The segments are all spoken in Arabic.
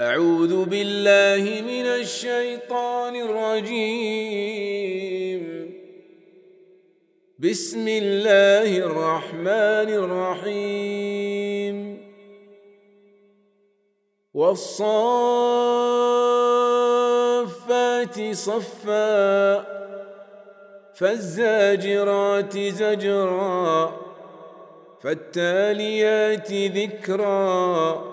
أعوذ بالله من الشيطان الرجيم. بسم الله الرحمن الرحيم. والصافات صفا فالزاجرات زجرا فالتاليات ذكرا.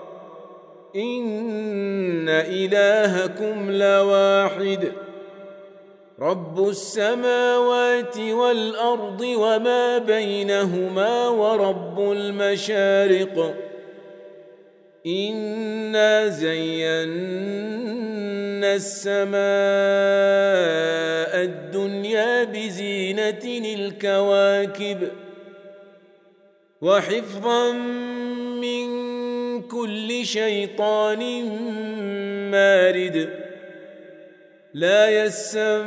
ان الهكم لواحد رب السماوات والارض وما بينهما ورب المشارق انا زينا السماء الدنيا بزينه الكواكب وحفظا كل شيطان مارد لا يسمعون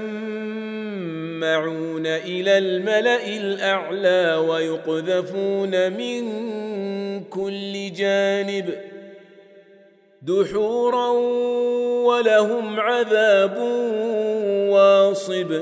إلى الملأ الأعلى ويقذفون من كل جانب دحورا ولهم عذاب واصب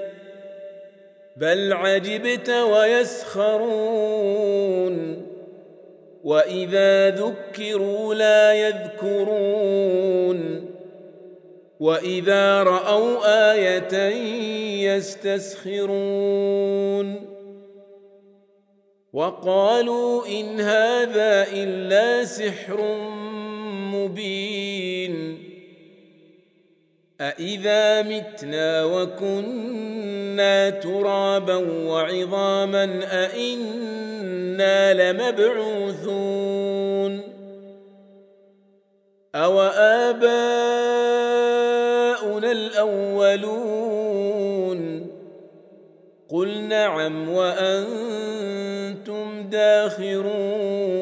بل عجبت ويسخرون وإذا ذكروا لا يذكرون وإذا رأوا آية يستسخرون وقالوا إن هذا إلا سحر مبين أإذا متنا وكنا ترابا وعظاما أإنا لمبعوثون أو آباؤنا الأولون قل نعم وأنتم داخرون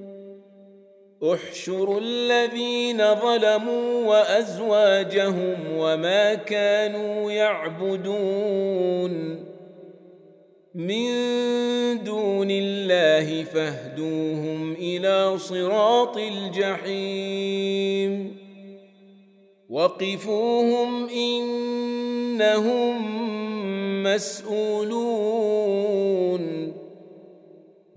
احشروا الذين ظلموا وأزواجهم وما كانوا يعبدون من دون الله فاهدوهم إلى صراط الجحيم وقفوهم إنهم مسؤولون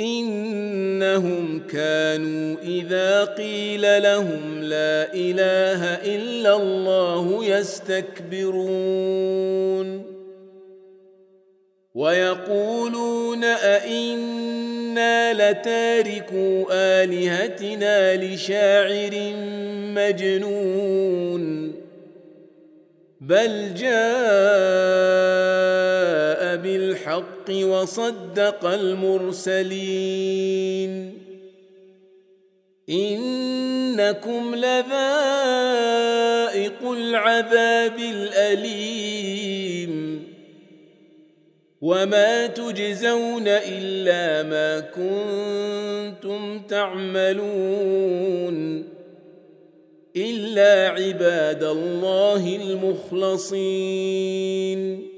إنهم كانوا إذا قيل لهم لا إله إلا الله يستكبرون. ويقولون أئنا لتاركوا آلهتنا لشاعر مجنون. بل جاء بالحق وصدق المرسلين. إنكم لذائق العذاب الأليم. وما تجزون إلا ما كنتم تعملون. إلا عباد الله المخلصين.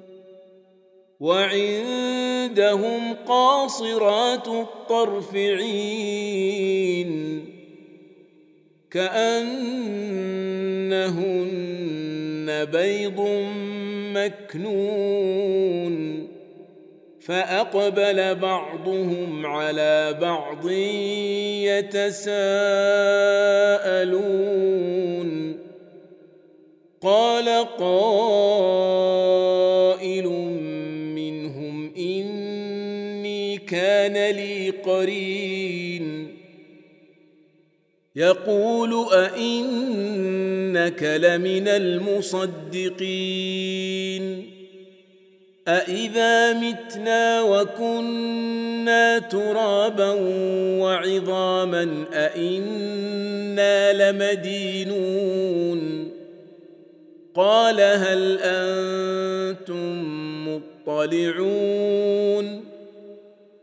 وعندهم قاصرات الطرف عين كأنهن بيض مكنون فأقبل بعضهم على بعض يتساءلون قال قائل كان لي قرين. يقول أئنك لمن المصدقين. أإذا متنا وكنا ترابا وعظاما أإنا لمدينون. قال هل أنتم مطلعون؟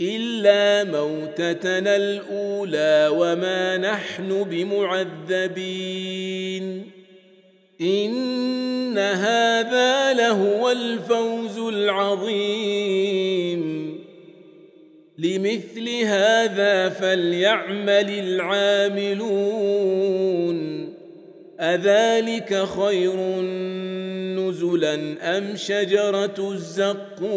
إلا موتتنا الأولى وما نحن بمعذبين. إن هذا لهو الفوز العظيم. لمثل هذا فليعمل العاملون. أذلك خير نزلا أم شجرة الزقوم؟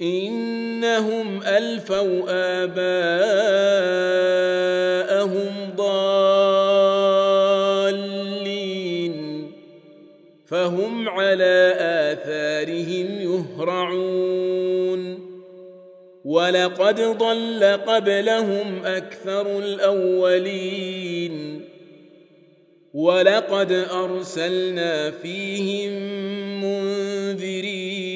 إنهم ألفوا آباءهم ضالين فهم على آثارهم يهرعون ولقد ضل قبلهم أكثر الأولين ولقد أرسلنا فيهم منذرين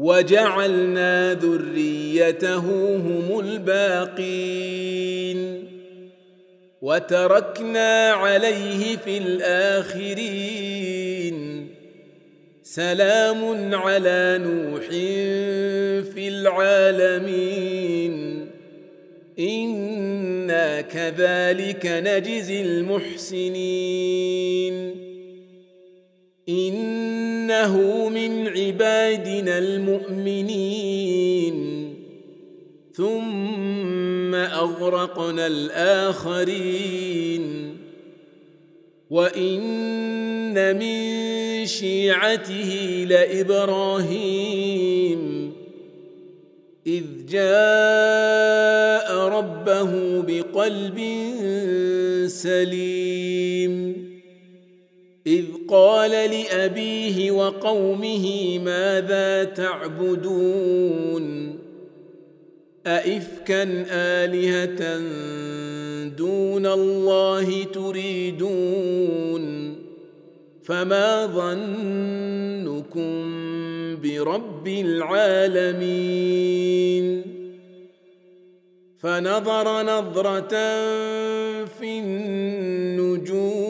وجعلنا ذريته هم الباقين وتركنا عليه في الآخرين سلام على نوح في العالمين إنا كذلك نجزي المحسنين إنه من عبادنا المؤمنين. ثم أغرقنا الآخرين. وإن من شيعته لإبراهيم. إذ جاء ربه بقلب سليم. قال لأبيه وقومه ماذا تعبدون؟ أئفكا آلهة دون الله تريدون؟ فما ظنكم برب العالمين؟ فنظر نظرة في النجوم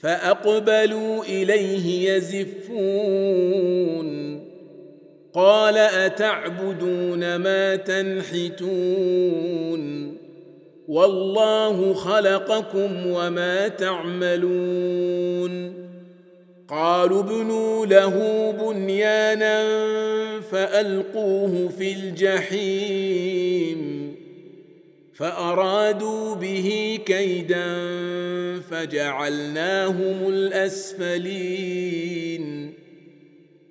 فأقبلوا إليه يزفون. قال أتعبدون ما تنحتون؟ والله خلقكم وما تعملون. قالوا ابنوا له بنيانا فألقوه في الجحيم. فأرادوا به كيدا فجعلناهم الأسفلين.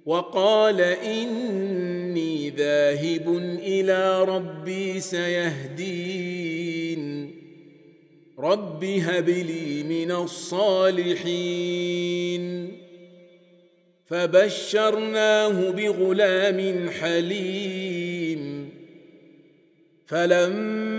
وقال إني ذاهب إلى ربي سيهدين. رب هب لي من الصالحين. فبشرناه بغلام حليم. فلما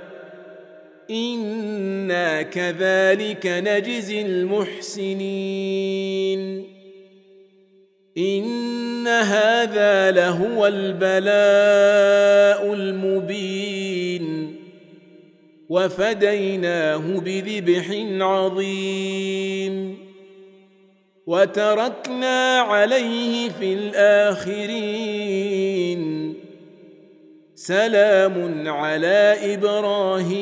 أنا كذلك نجزي المحسنين ان هذا لهو البلاء المبين وفديناه بذبح عظيم وتركنا عليه في الاخرين سلام على إبراهيم.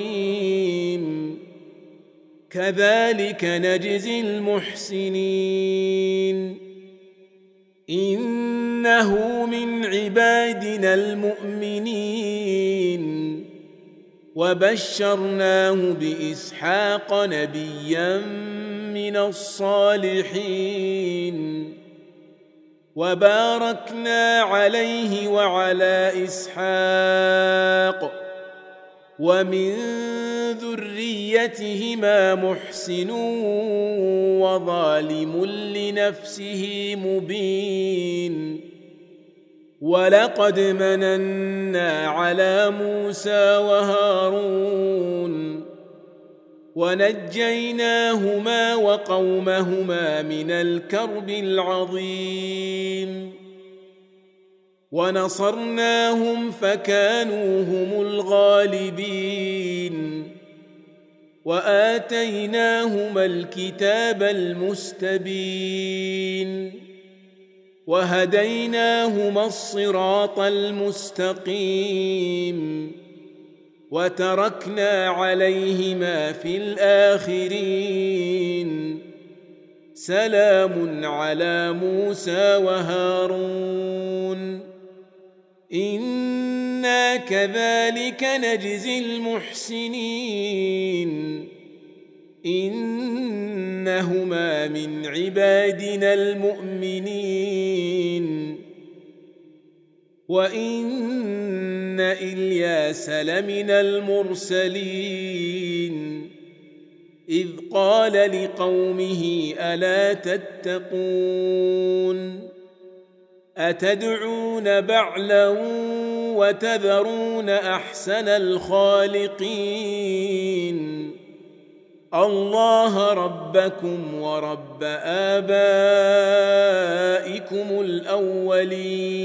كذلك نجزي المحسنين. إنه من عبادنا المؤمنين. وبشرناه بإسحاق نبيا من الصالحين. وباركنا عليه وعلى إسحاق. ومن ذريتهما محسن وظالم لنفسه مبين. ولقد مننا على موسى وهارون. ونجيناهما وقومهما من الكرب العظيم. ونصرناهم فكانوا هم الغالبين. وآتيناهما الكتاب المستبين. وهديناهما الصراط المستقيم. وتركنا عليهما في الآخرين. سلام على موسى وهارون. إنا كذلك نجزي المحسنين. إنهما من عبادنا المؤمنين. وان الياس لمن المرسلين اذ قال لقومه الا تتقون اتدعون بعلا وتذرون احسن الخالقين الله ربكم ورب ابائكم الاولين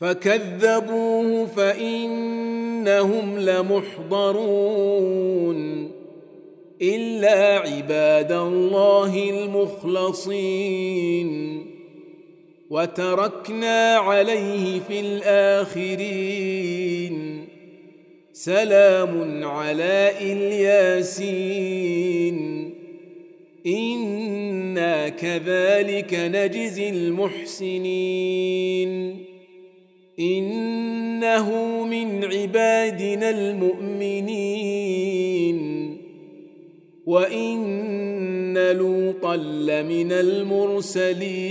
فكذبوه فإنهم لمحضرون إلا عباد الله المخلصين. وتركنا عليه في الآخرين. سلام على إلياسين. إنا كذلك نجزي المحسنين. إنه من عبادنا المؤمنين. وإن لوطا لمن المرسلين.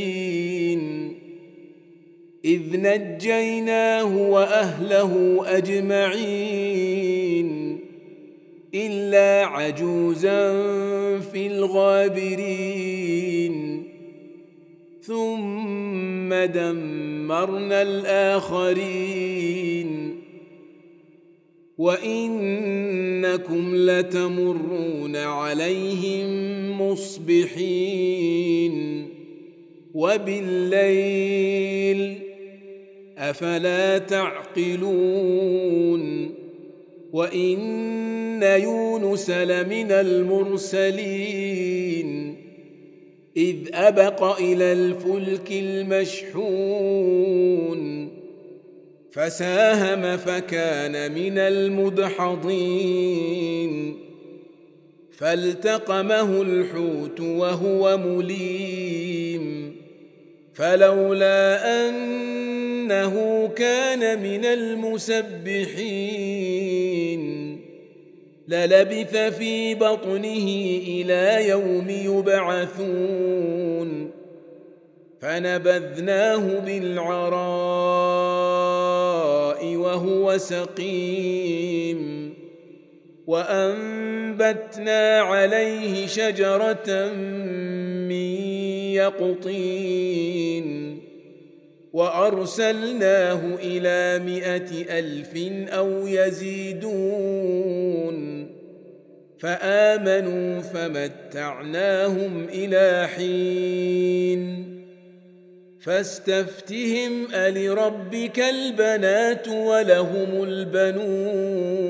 إذ نجيناه وأهله أجمعين. إلا عجوزا في الغابرين. ثم دمرنا الآخرين. وإنكم لتمرون عليهم مصبحين. وبالليل أفلا تعقلون. وإن يونس لمن المرسلين. إذ أبق إلى الفلك المشحون فساهم فكان من المدحضين فالتقمه الحوت وهو مليم فلولا أنه كان من المسبحين للبث في بطنه إلى يوم يبعثون. فنبذناه بالعراء وهو سقيم. وأنبتنا عليه شجرة من يقطين. وأرسلناه إلى مائه ألف أو يزيدون. فآمنوا فمتعناهم إلى حين. فاستفتهم ألربك البنات ولهم البنون.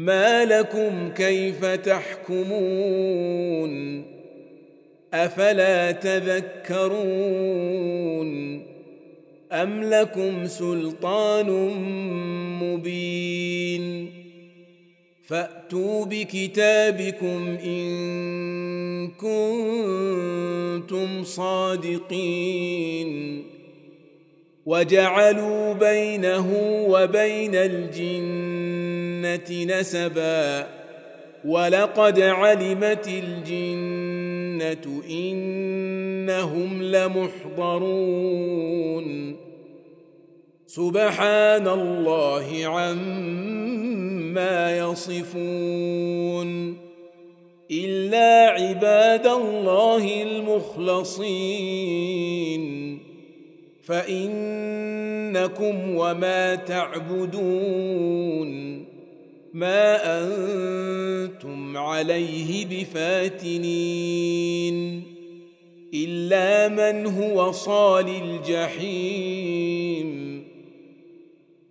ما لكم كيف تحكمون أفلا تذكرون أم لكم سلطان مبين فأتوا بكتابكم إن كنتم صادقين وجعلوا بينه وبين الجنة نسبا. ولقد علمت الجنة إنهم لمحضرون. سبحان الله عما يصفون. إلا عباد الله المخلصين. فإنكم وما تعبدون ما أنتم عليه بفاتنين إلا من هو صال الجحيم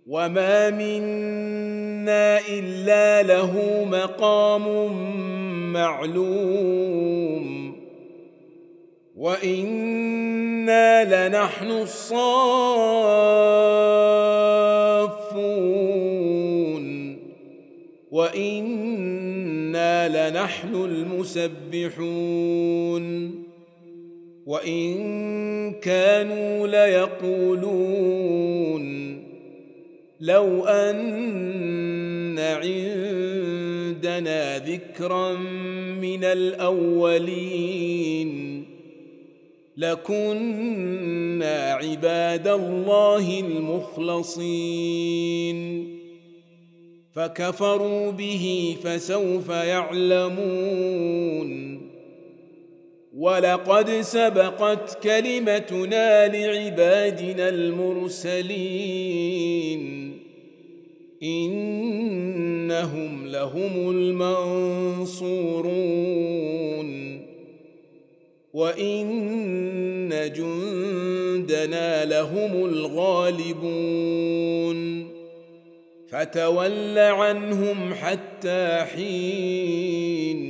وما منا إلا له مقام معلوم وأنا لنحن الصافون وأنا لنحن المسبحون وان كانوا ليقولون لو ان عندنا ذكرا من الاولين لكنا عباد الله المخلصين. فكفروا به فسوف يعلمون. ولقد سبقت كلمتنا لعبادنا المرسلين. انهم لهم المنصورون. وان جندنا لهم الغالبون فتول عنهم حتى حين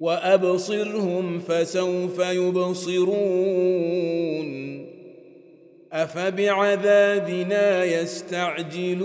وابصرهم فسوف يبصرون افبعذابنا يستعجلون